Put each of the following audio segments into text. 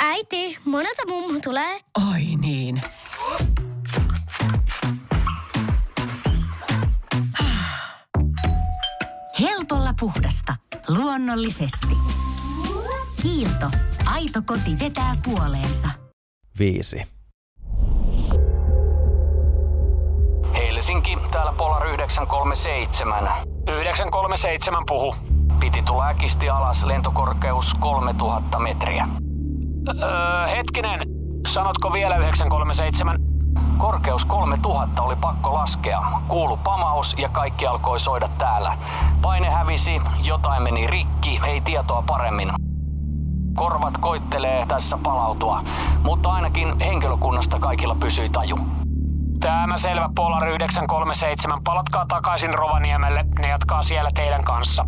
Äiti, monelta mummu tulee? Oi niin. Helpolla puhdasta. Luonnollisesti. Kiilto. Aito koti vetää puoleensa. Viisi. Helsinki, täällä Polar 937. 937 puhu. Tulla äkisti alas, lentokorkeus 3000 metriä. Öö, hetkinen, sanotko vielä 937? Korkeus 3000 oli pakko laskea. Kuulu pamaus ja kaikki alkoi soida täällä. Paine hävisi, jotain meni rikki, ei tietoa paremmin. Korvat koittelee tässä palautua, mutta ainakin henkilökunnasta kaikilla pysyi taju. Tämä selvä Polar 937. Palatkaa takaisin Rovaniemelle. Ne jatkaa siellä teidän kanssa.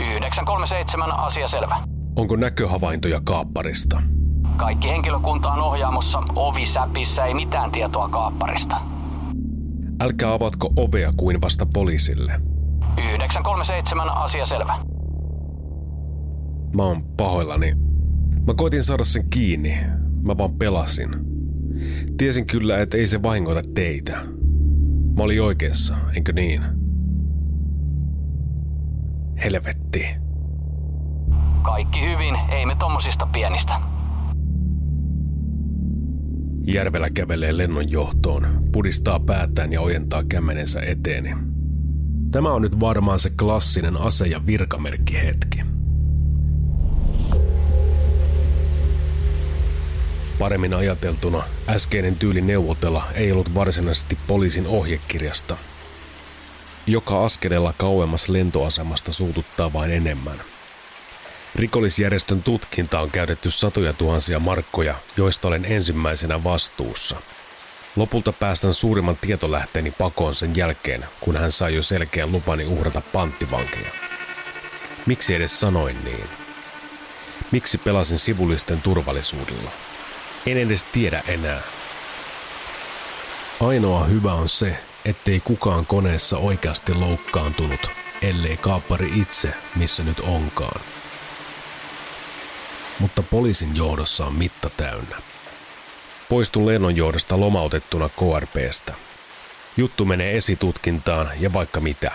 937 asia selvä. Onko näköhavaintoja kaapparista? Kaikki henkilökunta on ohjaamossa ovisäpissä, ei mitään tietoa kaapparista. Älkää avatko ovea kuin vasta poliisille. 937 asia selvä. Mä oon pahoillani. Mä koitin saada sen kiinni. Mä vaan pelasin. Tiesin kyllä, että ei se vahingoita teitä. Mä olin oikeassa, enkö niin? Helvetti. Kaikki hyvin, ei me tommosista pienistä. Järvellä kävelee lennon johtoon, pudistaa päätään ja ojentaa kämmenensä eteeni. Tämä on nyt varmaan se klassinen ase- ja virkamerkkihetki. Paremmin ajateltuna, äskeinen tyyli neuvotella ei ollut varsinaisesti poliisin ohjekirjasta. Joka askeleella kauemmas lentoasemasta suututtaa vain enemmän. Rikollisjärjestön tutkinta on käytetty satoja tuhansia markkoja, joista olen ensimmäisenä vastuussa. Lopulta päästän suurimman tietolähteeni pakoon sen jälkeen, kun hän sai jo selkeän lupani uhrata panttivankeja. Miksi edes sanoin niin? Miksi pelasin sivullisten turvallisuudella? En edes tiedä enää. Ainoa hyvä on se, ettei kukaan koneessa oikeasti loukkaantunut, ellei kaappari itse, missä nyt onkaan. Mutta poliisin johdossa on mitta täynnä. Poistun lennon johdosta lomautettuna KRPstä. Juttu menee esitutkintaan ja vaikka mitä.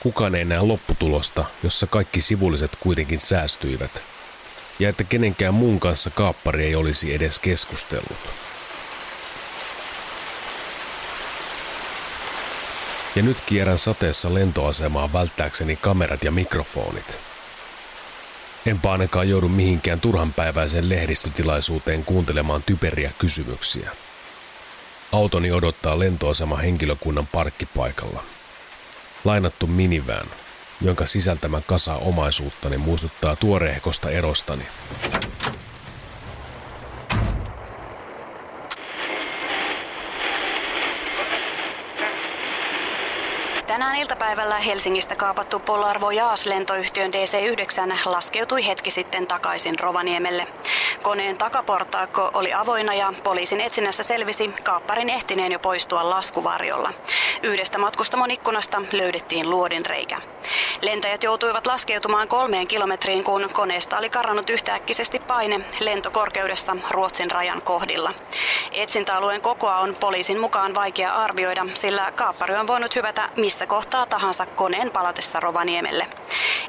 Kukaan ei näe lopputulosta, jossa kaikki sivulliset kuitenkin säästyivät – ja että kenenkään muun kanssa kaappari ei olisi edes keskustellut. Ja nyt kierrän sateessa lentoasemaa välttääkseni kamerat ja mikrofonit. Enpä ainakaan joudu mihinkään turhanpäiväiseen lehdistötilaisuuteen kuuntelemaan typeriä kysymyksiä. Autoni odottaa lentoasema henkilökunnan parkkipaikalla. Lainattu minivään – jonka sisältämä kasa omaisuuttani muistuttaa tuorehkosta erostani. Iltapäivällä Helsingistä kaapattu Polar Voyage lentoyhtiön DC-9 laskeutui hetki sitten takaisin Rovaniemelle. Koneen takaportaakko oli avoinna ja poliisin etsinnässä selvisi kaapparin ehtineen jo poistua laskuvarjolla. Yhdestä matkustamon ikkunasta löydettiin luodin reikä. Lentäjät joutuivat laskeutumaan kolmeen kilometriin, kun koneesta oli karannut yhtäkkisesti paine lentokorkeudessa Ruotsin rajan kohdilla. Etsintäalueen kokoa on poliisin mukaan vaikea arvioida, sillä kaappari on voinut hyvätä missä kohtaa tahansa koneen palatessa Rovaniemelle.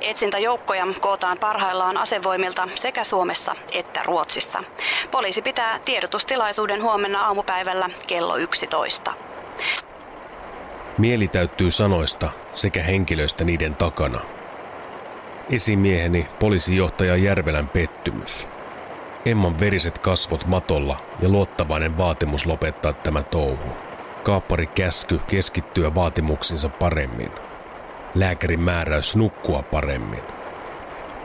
Etsintäjoukkoja kootaan parhaillaan asevoimilta sekä Suomessa että Ruotsissa. Poliisi pitää tiedotustilaisuuden huomenna aamupäivällä kello 11. Mieli täyttyy sanoista sekä henkilöistä niiden takana. Esimieheni poliisijohtaja Järvelän pettymys. Emman veriset kasvot matolla ja luottavainen vaatimus lopettaa tämä touhu. Kaappari käsky keskittyä vaatimuksinsa paremmin. Lääkärin määräys nukkua paremmin.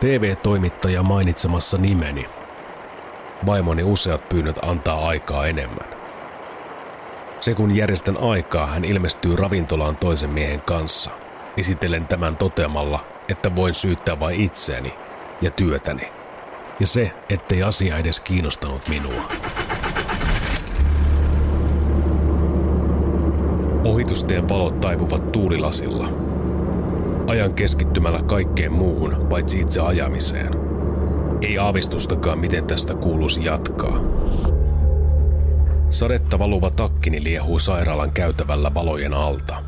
TV-toimittaja mainitsemassa nimeni. Vaimoni useat pyynnöt antaa aikaa enemmän. Se kun järjestän aikaa, hän ilmestyy ravintolaan toisen miehen kanssa. Esitellen tämän toteamalla, että voin syyttää vain itseäni ja työtäni. Ja se, ettei asia edes kiinnostanut minua. Ohitusteen valot taipuvat tuulilasilla. ajan keskittymällä kaikkeen muuhun paitsi itse ajamiseen. Ei aavistustakaan, miten tästä kuuluisi jatkaa. Sadetta valuva takkini liehuu sairaalan käytävällä valojen alta.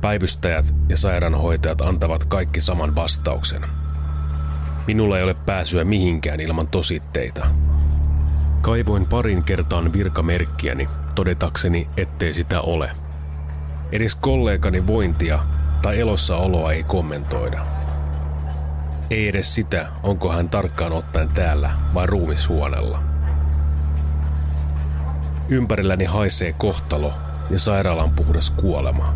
Päivystäjät ja sairaanhoitajat antavat kaikki saman vastauksen. Minulla ei ole pääsyä mihinkään ilman tositteita. Kaivoin parin kertaan virkamerkkiäni todetakseni, ettei sitä ole. Edes kollegani vointia tai elossaoloa ei kommentoida. Ei edes sitä, onko hän tarkkaan ottaen täällä vai ruumishuoneella. Ympärilläni haisee kohtalo ja sairaalan puhdas kuolema.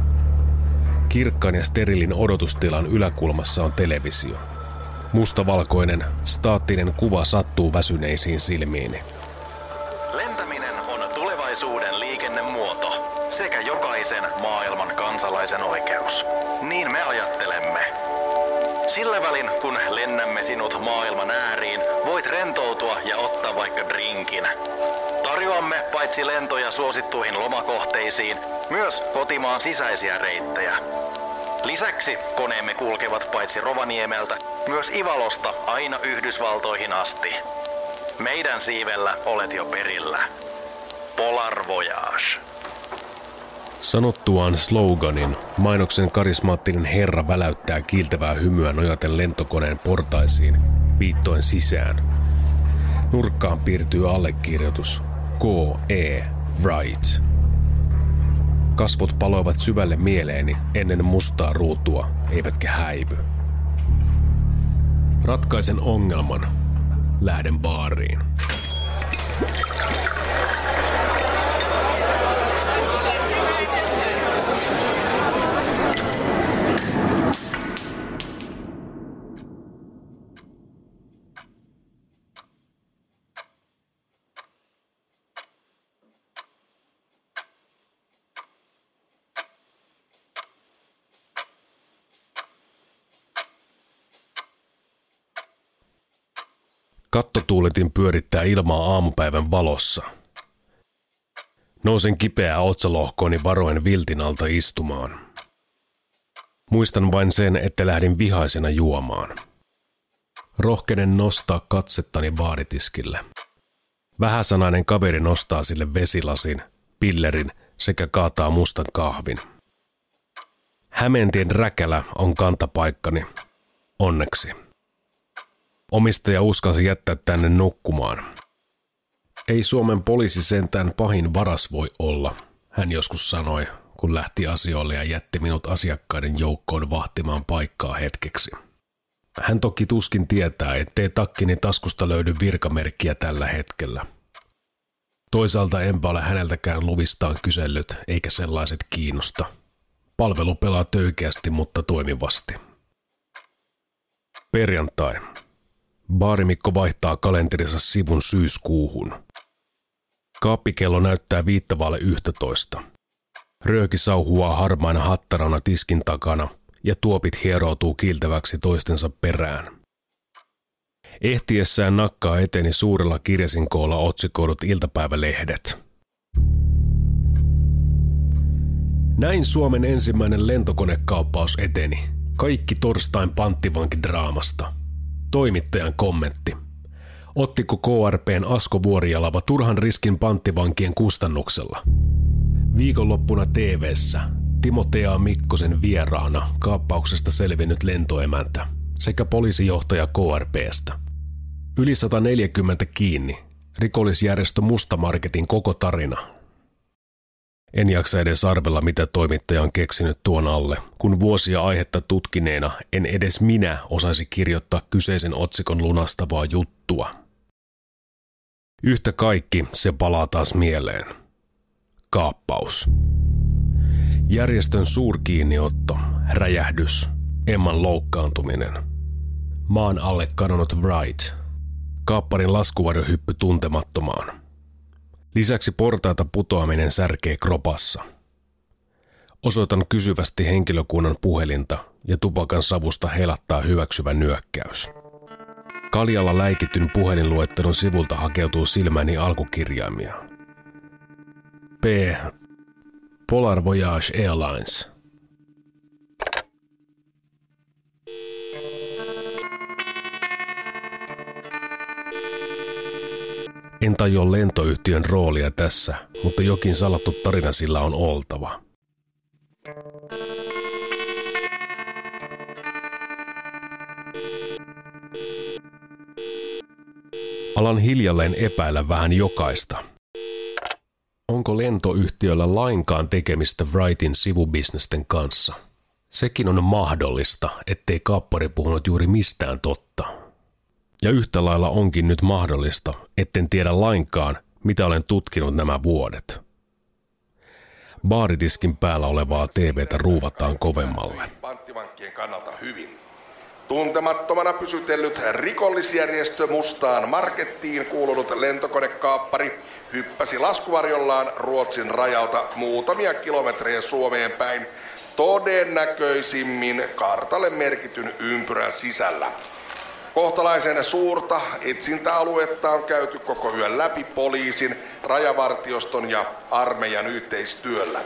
Kirkkaan ja sterilin odotustilan yläkulmassa on televisio. Mustavalkoinen, staattinen kuva sattuu väsyneisiin silmiini. Lentäminen on tulevaisuuden liikennemuoto sekä jokaisen maailman kansalaisen oikeus. Niin me ajattelemme. Sillä välin, kun lennämme sinut maailman ääriin, voit rentoutua ja ottaa vaikka drinkin. Tarjoamme paitsi lentoja suosittuihin lomakohteisiin, myös kotimaan sisäisiä reittejä. Lisäksi koneemme kulkevat paitsi Rovaniemeltä, myös Ivalosta aina Yhdysvaltoihin asti. Meidän siivellä olet jo perillä. Polar Voyage. Sanottuaan sloganin, mainoksen karismaattinen herra väläyttää kiiltävää hymyä nojaten lentokoneen portaisiin, viittoen sisään. Nurkkaan piirtyy allekirjoitus K.E. Wright. Kasvot paloivat syvälle mieleeni ennen mustaa ruutua, eivätkä häivy. Ratkaisen ongelman. Lähden baariin. Kattotuuletin pyörittää ilmaa aamupäivän valossa. Nousen kipeää otsalohkooni varoen viltin alta istumaan. Muistan vain sen, että lähdin vihaisena juomaan. Rohkenen nostaa katsettani baaritiskille. Vähäsanainen kaveri nostaa sille vesilasin, pillerin sekä kaataa mustan kahvin. Hämeentien räkälä on kantapaikkani. Onneksi. Omistaja uskalsi jättää tänne nukkumaan. Ei Suomen poliisi sentään pahin varas voi olla, hän joskus sanoi, kun lähti asioille ja jätti minut asiakkaiden joukkoon vahtimaan paikkaa hetkeksi. Hän toki tuskin tietää, ettei takkini taskusta löydy virkamerkkiä tällä hetkellä. Toisaalta enpä ole häneltäkään luvistaan kysellyt, eikä sellaiset kiinnosta. Palvelu pelaa töykeästi, mutta toimivasti. Perjantai. Baarimikko vaihtaa kalenterissa sivun syyskuuhun. Kaappikello näyttää viittavalle 11. Rööki sauhuaa harmaina hattarana tiskin takana ja tuopit hieroutuu kiiltäväksi toistensa perään. Ehtiessään nakkaa eteni suurella kirjasinkoolla otsikoidut iltapäivälehdet. Näin Suomen ensimmäinen lentokonekauppaus eteni. Kaikki torstain panttivankidraamasta – Toimittajan kommentti. Ottiko KRPn Asko Vuorijalava turhan riskin panttivankien kustannuksella? Viikonloppuna TV:ssä Timotea Mikkosen vieraana kaappauksesta selvinnyt lentoemäntä sekä poliisijohtaja KRPstä. Yli 140 kiinni. Rikollisjärjestö Mustamarketin koko tarina en jaksa edes arvella, mitä toimittaja on keksinyt tuon alle, kun vuosia aihetta tutkineena en edes minä osaisi kirjoittaa kyseisen otsikon lunastavaa juttua. Yhtä kaikki se palaa taas mieleen. Kaappaus. Järjestön suurkiinniotto, räjähdys, Emman loukkaantuminen. Maan alle kadonnut Wright. Kaapparin laskuvarjohyppy tuntemattomaan – Lisäksi portaita putoaminen särkee kropassa. Osoitan kysyvästi henkilökunnan puhelinta ja tupakan savusta helattaa hyväksyvä nyökkäys. Kaljalla läikityn puhelinluettelon sivulta hakeutuu silmäni alkukirjaimia. P. Polar Voyage Airlines. En tajua lentoyhtiön roolia tässä, mutta jokin salattu tarina sillä on oltava. Alan hiljalleen epäillä vähän jokaista. Onko lentoyhtiöllä lainkaan tekemistä Wrightin sivubisnesten kanssa? Sekin on mahdollista, ettei kappari puhunut juuri mistään totta. Ja yhtä lailla onkin nyt mahdollista, etten tiedä lainkaan, mitä olen tutkinut nämä vuodet. Baaritiskin päällä olevaa TVtä ruuvataan kovemmalle. Panttivankkien kannalta hyvin. Tuntemattomana pysytellyt rikollisjärjestö Mustaan Markettiin kuulunut lentokonekaappari hyppäsi laskuvarjollaan Ruotsin rajalta muutamia kilometrejä Suomeen päin, todennäköisimmin kartalle merkityn ympyrän sisällä. Kohtalaisen suurta etsintäaluetta on käyty koko yön läpi poliisin, rajavartioston ja armeijan yhteistyöllä.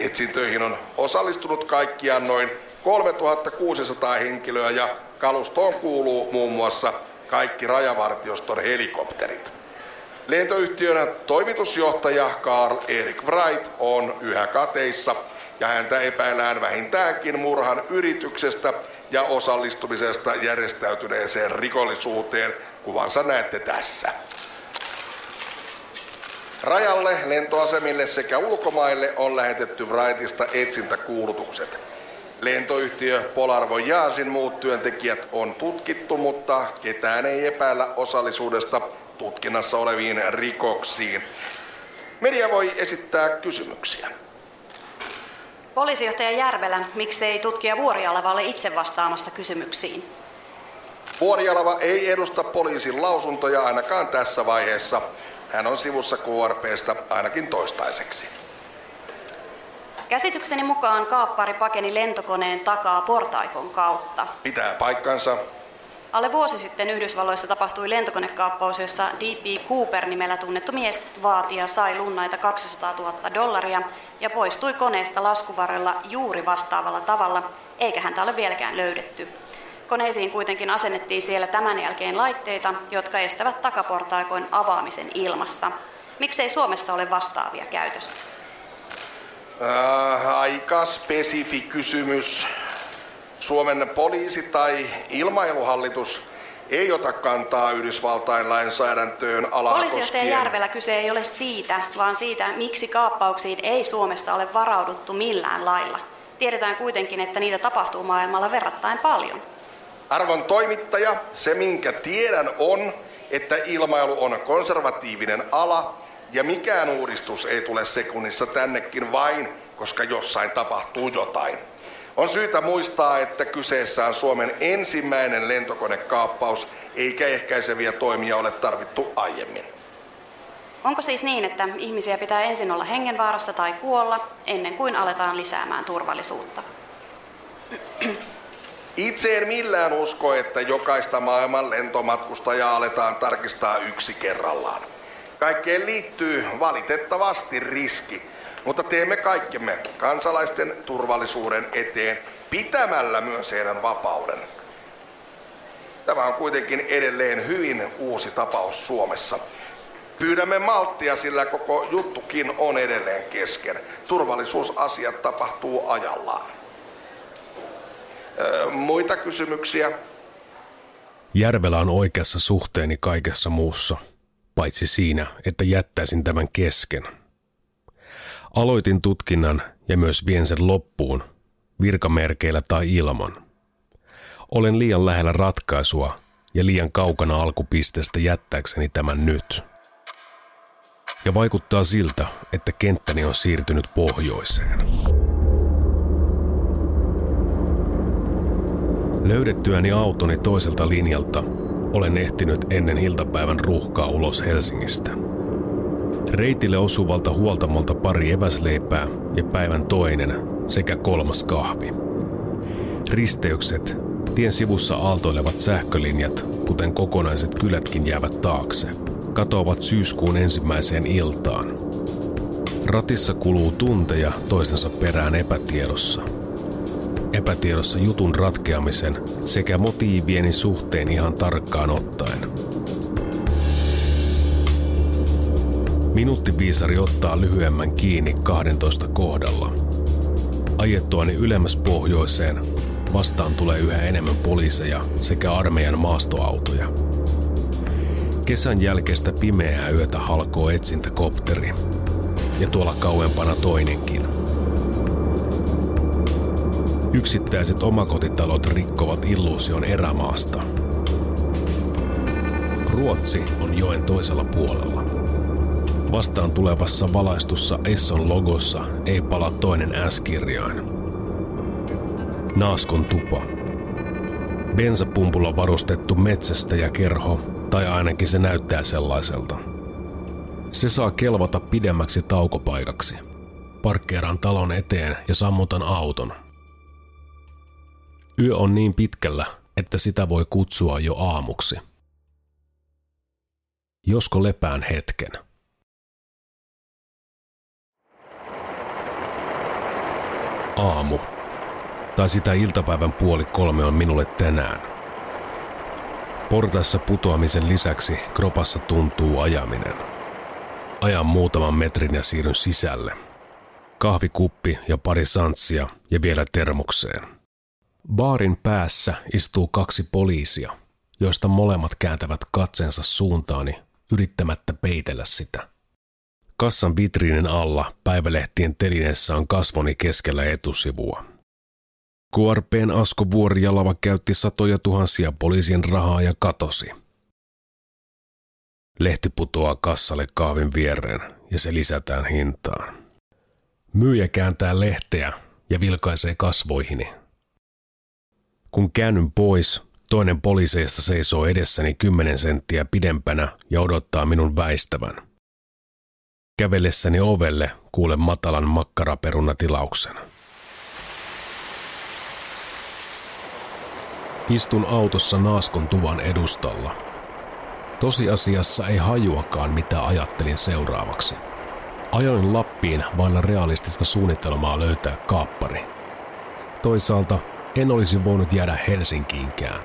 Etsintöihin on osallistunut kaikkiaan noin 3600 henkilöä ja kalustoon kuuluu muun muassa kaikki rajavartioston helikopterit. Lentoyhtiön toimitusjohtaja Carl Erik Wright on yhä kateissa ja häntä epäillään vähintäänkin murhan yrityksestä ja osallistumisesta järjestäytyneeseen rikollisuuteen. Kuvansa näette tässä. Rajalle, lentoasemille sekä ulkomaille on lähetetty Wrightista etsintäkuulutukset. Lentoyhtiö Polar Voyagein muut työntekijät on tutkittu, mutta ketään ei epäillä osallisuudesta tutkinnassa oleviin rikoksiin. Media voi esittää kysymyksiä. Poliisijohtaja Järvelä, miksei tutkija Vuorialava ole itse vastaamassa kysymyksiin? Vuorialava ei edusta poliisin lausuntoja ainakaan tässä vaiheessa. Hän on sivussa KRPstä ainakin toistaiseksi. Käsitykseni mukaan kaappari pakeni lentokoneen takaa portaikon kautta. Pitää paikkansa. Alle vuosi sitten Yhdysvalloissa tapahtui lentokonekaappaus, jossa D.P. Cooper nimellä tunnettu mies vaati ja sai lunnaita 200 000 dollaria ja poistui koneesta laskuvarrella juuri vastaavalla tavalla, eikä häntä ole vieläkään löydetty. Koneisiin kuitenkin asennettiin siellä tämän jälkeen laitteita, jotka estävät takaportaikoin avaamisen ilmassa. Miksei Suomessa ole vastaavia käytössä? Äh, aika spesifi kysymys. Suomen poliisi tai ilmailuhallitus ei ota kantaa Yhdysvaltain lainsäädäntöön alaa Poliisijohtaja Järvelä kyse ei ole siitä, vaan siitä, miksi kaappauksiin ei Suomessa ole varauduttu millään lailla. Tiedetään kuitenkin, että niitä tapahtuu maailmalla verrattain paljon. Arvon toimittaja, se minkä tiedän on, että ilmailu on konservatiivinen ala ja mikään uudistus ei tule sekunnissa tännekin vain, koska jossain tapahtuu jotain. On syytä muistaa, että kyseessä on Suomen ensimmäinen lentokonekaappaus, eikä ehkäiseviä toimia ole tarvittu aiemmin. Onko siis niin, että ihmisiä pitää ensin olla hengenvaarassa tai kuolla, ennen kuin aletaan lisäämään turvallisuutta? Itse en millään usko, että jokaista maailman lentomatkustajaa aletaan tarkistaa yksi kerrallaan. Kaikkeen liittyy valitettavasti riski, mutta teemme kaikkemme kansalaisten turvallisuuden eteen pitämällä myös heidän vapauden. Tämä on kuitenkin edelleen hyvin uusi tapaus Suomessa. Pyydämme malttia, sillä koko juttukin on edelleen kesken. Turvallisuusasiat tapahtuu ajallaan. Öö, muita kysymyksiä? Järvelä on oikeassa suhteeni kaikessa muussa, paitsi siinä, että jättäisin tämän kesken – Aloitin tutkinnan ja myös vien sen loppuun, virkamerkeillä tai ilman. Olen liian lähellä ratkaisua ja liian kaukana alkupisteestä jättääkseni tämän nyt. Ja vaikuttaa siltä, että kenttäni on siirtynyt pohjoiseen. Löydettyäni autoni toiselta linjalta olen ehtinyt ennen iltapäivän ruuhkaa ulos Helsingistä – Reitille osuvalta huoltamolta pari eväsleipää ja päivän toinen sekä kolmas kahvi. Risteykset, tien sivussa aaltoilevat sähkölinjat, kuten kokonaiset kylätkin jäävät taakse, katoavat syyskuun ensimmäiseen iltaan. Ratissa kuluu tunteja toistensa perään epätiedossa. Epätiedossa jutun ratkeamisen sekä motiivieni suhteen ihan tarkkaan ottaen – Minuuttipiisari ottaa lyhyemmän kiinni 12 kohdalla. Ajettuani ylemmäs pohjoiseen vastaan tulee yhä enemmän poliiseja sekä armeijan maastoautoja. Kesän jälkeistä pimeää yötä halkoo etsintäkopteri. Ja tuolla kauempana toinenkin. Yksittäiset omakotitalot rikkovat illuusion erämaasta. Ruotsi on joen toisella puolella. Vastaan tulevassa valaistussa Esson logossa ei pala toinen S-kirjain. Naaskon tupa. Bensapumpulla varustettu metsästä ja kerho, tai ainakin se näyttää sellaiselta. Se saa kelvata pidemmäksi taukopaikaksi. Parkkeeraan talon eteen ja sammutan auton. Yö on niin pitkällä, että sitä voi kutsua jo aamuksi. Josko lepään hetken. Aamu. Tai sitä iltapäivän puoli kolme on minulle tänään. Portaissa putoamisen lisäksi kropassa tuntuu ajaminen. Ajan muutaman metrin ja siirryn sisälle. Kahvikuppi ja pari santsia ja vielä termokseen. Baarin päässä istuu kaksi poliisia, joista molemmat kääntävät katsensa suuntaani yrittämättä peitellä sitä. Kassan vitriinin alla päivälehtien telineessä on kasvoni keskellä etusivua. KRPn Asko Vuorijalava käytti satoja tuhansia poliisin rahaa ja katosi. Lehti putoaa kassalle kahvin viereen ja se lisätään hintaan. Myyjä kääntää lehteä ja vilkaisee kasvoihini. Kun käännyn pois, toinen poliiseista seisoo edessäni kymmenen senttiä pidempänä ja odottaa minun väistävän. Kävellessäni ovelle kuulen matalan makkaraperunatilauksen. Istun autossa naaskon tuvan edustalla. Tosiasiassa ei hajuakaan, mitä ajattelin seuraavaksi. Ajoin Lappiin vailla realistista suunnitelmaa löytää kaappari. Toisaalta en olisi voinut jäädä Helsinkiinkään.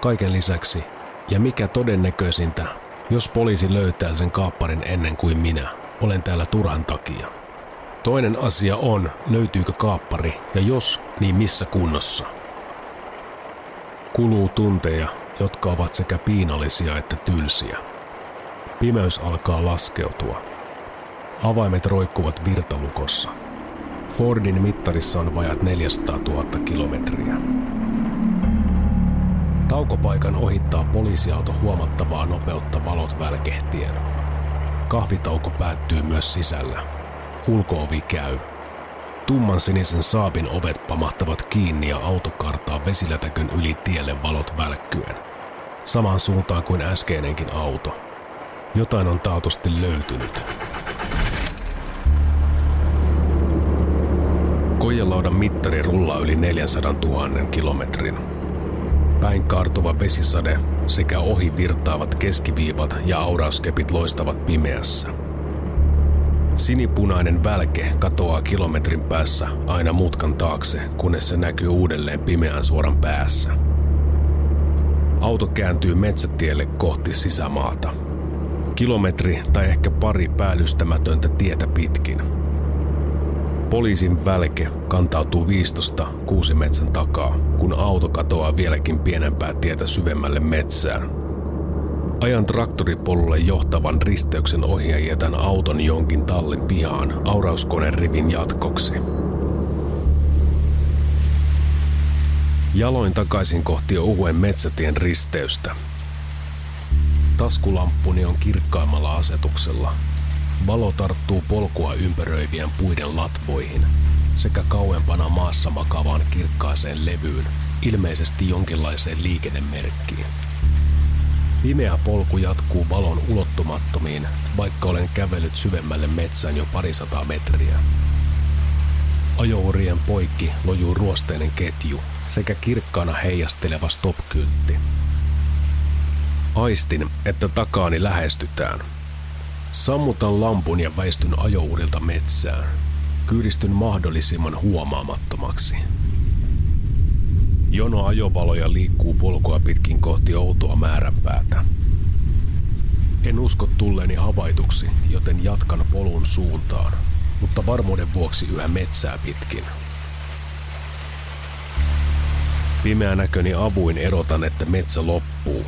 Kaiken lisäksi, ja mikä todennäköisintä, jos poliisi löytää sen kaapparin ennen kuin minä, olen täällä turhan takia. Toinen asia on, löytyykö kaappari, ja jos, niin missä kunnossa. Kuluu tunteja, jotka ovat sekä piinallisia että tylsiä. Pimeys alkaa laskeutua. Avaimet roikkuvat virtalukossa. Fordin mittarissa on vajat 400 000 kilometriä. Taukopaikan ohittaa poliisiauto huomattavaa nopeutta valot välkehtien. Kahvitauko päättyy myös sisällä. Ulkoovi käy. Tumman sinisen saapin ovet pamahtavat kiinni ja auto kartaa vesilätäkön yli tielle valot välkkyen. Samaan suuntaan kuin äskeinenkin auto. Jotain on taatusti löytynyt. Kojelaudan mittari rullaa yli 400 000 kilometrin päin kaartuva vesisade sekä ohi virtaavat keskiviivat ja aurauskepit loistavat pimeässä. Sinipunainen välke katoaa kilometrin päässä aina mutkan taakse, kunnes se näkyy uudelleen pimeän suoran päässä. Auto kääntyy metsätielle kohti sisämaata. Kilometri tai ehkä pari päällystämätöntä tietä pitkin – Poliisin välke kantautuu viistosta kuusimetsän takaa, kun auto katoaa vieläkin pienempää tietä syvemmälle metsään. Ajan traktoripolulle johtavan risteyksen ohi ja jätän auton jonkin tallin pihaan aurauskoneen rivin jatkoksi. Jaloin takaisin kohti ohuen metsätien risteystä. Taskulamppuni on kirkkaimmalla asetuksella, Valo tarttuu polkua ympäröivien puiden latvoihin sekä kauempana maassa makavaan kirkkaaseen levyyn, ilmeisesti jonkinlaiseen liikennemerkkiin. Pimeä polku jatkuu valon ulottumattomiin, vaikka olen kävellyt syvemmälle metsään jo parisataa metriä. Ajourien poikki lojuu ruosteinen ketju sekä kirkkaana heijasteleva stop-kyltti. Aistin, että takaani lähestytään – Sammutan lampun ja väistyn ajourilta metsään. Kyydistyn mahdollisimman huomaamattomaksi. Jono ajovaloja liikkuu polkua pitkin kohti outoa määränpäätä. En usko tulleeni havaituksi, joten jatkan polun suuntaan, mutta varmuuden vuoksi yhä metsää pitkin. Pimeä näköni avuin erotan, että metsä loppuu.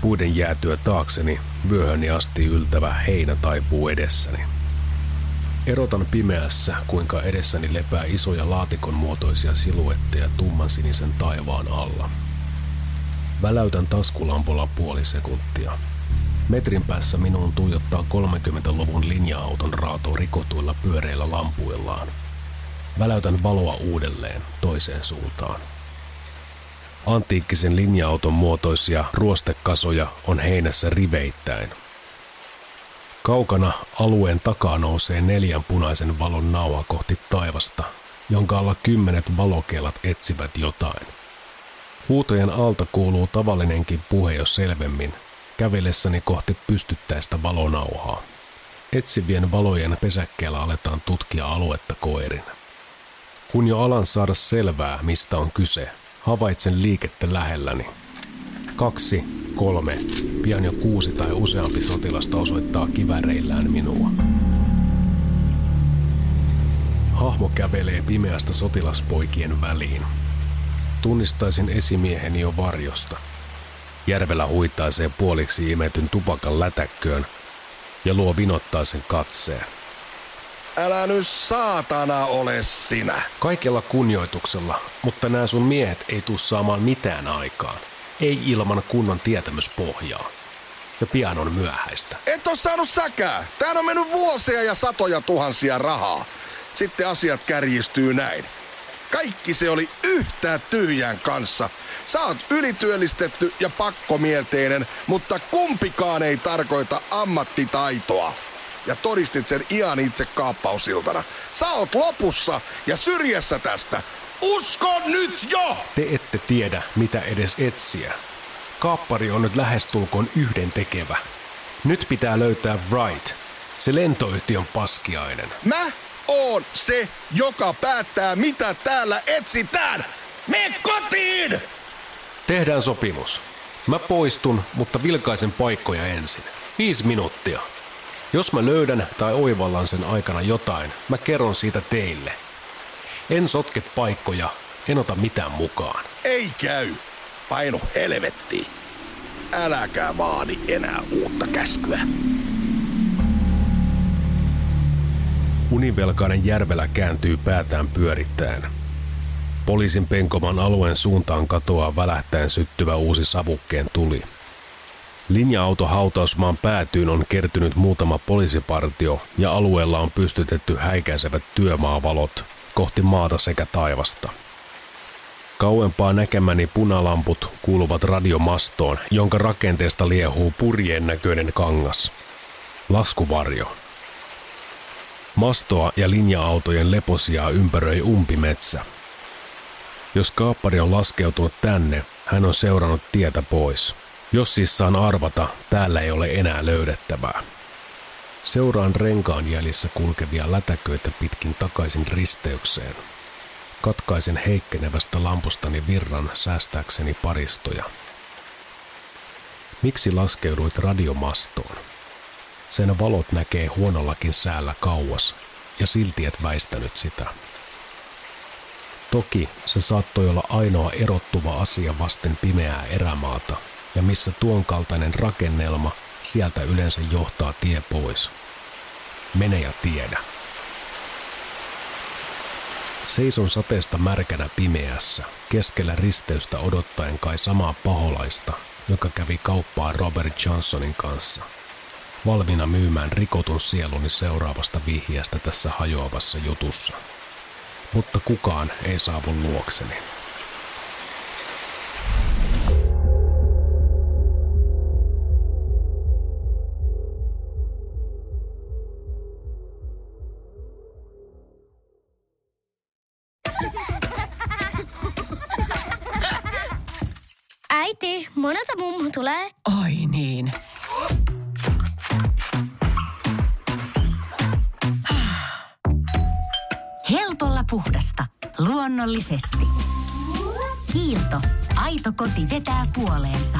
Puiden jäätyä taakseni vyöhöni asti yltävä heinä taipuu edessäni. Erotan pimeässä, kuinka edessäni lepää isoja laatikon muotoisia siluetteja tumman sinisen taivaan alla. Väläytän taskulampolla puoli sekuntia. Metrin päässä minuun tuijottaa 30-luvun linja-auton raato rikotuilla pyöreillä lampuillaan. Väläytän valoa uudelleen toiseen suuntaan. Antiikkisen linja-auton muotoisia ruostekasoja on heinässä riveittäin. Kaukana alueen takaa nousee neljän punaisen valon nauha kohti taivasta, jonka alla kymmenet valokelat etsivät jotain. Huutojen alta kuuluu tavallinenkin puhe jo selvemmin, kävellessäni kohti pystyttäistä valonauhaa. Etsivien valojen pesäkkeellä aletaan tutkia aluetta koirin. Kun jo alan saada selvää, mistä on kyse, havaitsen liikettä lähelläni. Kaksi, kolme, pian jo kuusi tai useampi sotilasta osoittaa kiväreillään minua. Hahmo kävelee pimeästä sotilaspoikien väliin. Tunnistaisin esimieheni jo varjosta. Järvellä huitaisee puoliksi imetyn tupakan lätäkköön ja luo vinottaisen katseen. Älä nyt saatana ole sinä. Kaikella kunnioituksella, mutta nämä sun miehet ei tuu saamaan mitään aikaan. Ei ilman kunnon tietämyspohjaa. Ja pian on myöhäistä. Et oo saanut säkää. Tää on mennyt vuosia ja satoja tuhansia rahaa. Sitten asiat kärjistyy näin. Kaikki se oli yhtä tyhjän kanssa. Sä oot ylityöllistetty ja pakkomielteinen, mutta kumpikaan ei tarkoita ammattitaitoa. Ja todistit sen ihan itse kaappausiltana. Sä oot lopussa ja syrjässä tästä. Usko nyt jo! Te ette tiedä, mitä edes etsiä. Kaappari on nyt lähestulkoon yhden tekevä. Nyt pitää löytää Wright, se lentoyhtiön paskiainen. Mä oon se, joka päättää, mitä täällä etsitään. Me kotiin! Tehdään sopimus. Mä poistun, mutta vilkaisen paikkoja ensin. Viisi minuuttia. Jos mä löydän tai oivallan sen aikana jotain, mä kerron siitä teille. En sotke paikkoja, en ota mitään mukaan. Ei käy. Painu helvettiin. Äläkää vaadi enää uutta käskyä. Univelkainen järvellä kääntyy päätään pyörittäen. Poliisin penkoman alueen suuntaan katoaa välähtäen syttyvä uusi savukkeen tuli. Linja-auto hautausmaan päätyyn on kertynyt muutama poliisipartio ja alueella on pystytetty häikäisevät työmaavalot kohti maata sekä taivasta. Kauempaa näkemäni punalamput kuuluvat radiomastoon, jonka rakenteesta liehuu purjeen näköinen kangas. Laskuvarjo. Mastoa ja linja-autojen leposiaa ympäröi umpimetsä. Jos kaappari on laskeutunut tänne, hän on seurannut tietä pois. Jos siis saan arvata, täällä ei ole enää löydettävää. Seuraan renkaan jäljissä kulkevia lätäköitä pitkin takaisin risteykseen. Katkaisen heikkenevästä lampustani virran säästääkseni paristoja. Miksi laskeuduit radiomastoon? Sen valot näkee huonollakin säällä kauas, ja silti et väistänyt sitä. Toki se saattoi olla ainoa erottuva asia vasten pimeää erämaata, ja missä tuon kaltainen rakennelma, sieltä yleensä johtaa tie pois. Mene ja tiedä. Seison sateesta märkänä pimeässä, keskellä risteystä odottaen kai samaa paholaista, joka kävi kauppaa Robert Johnsonin kanssa. Valmiina myymään rikotun sieluni seuraavasta vihjeestä tässä hajoavassa jutussa. Mutta kukaan ei saavu luokseni. Mummu tulee? Oi niin. Helpolla puhdasta. Luonnollisesti. Kiilto. Aito koti vetää puoleensa.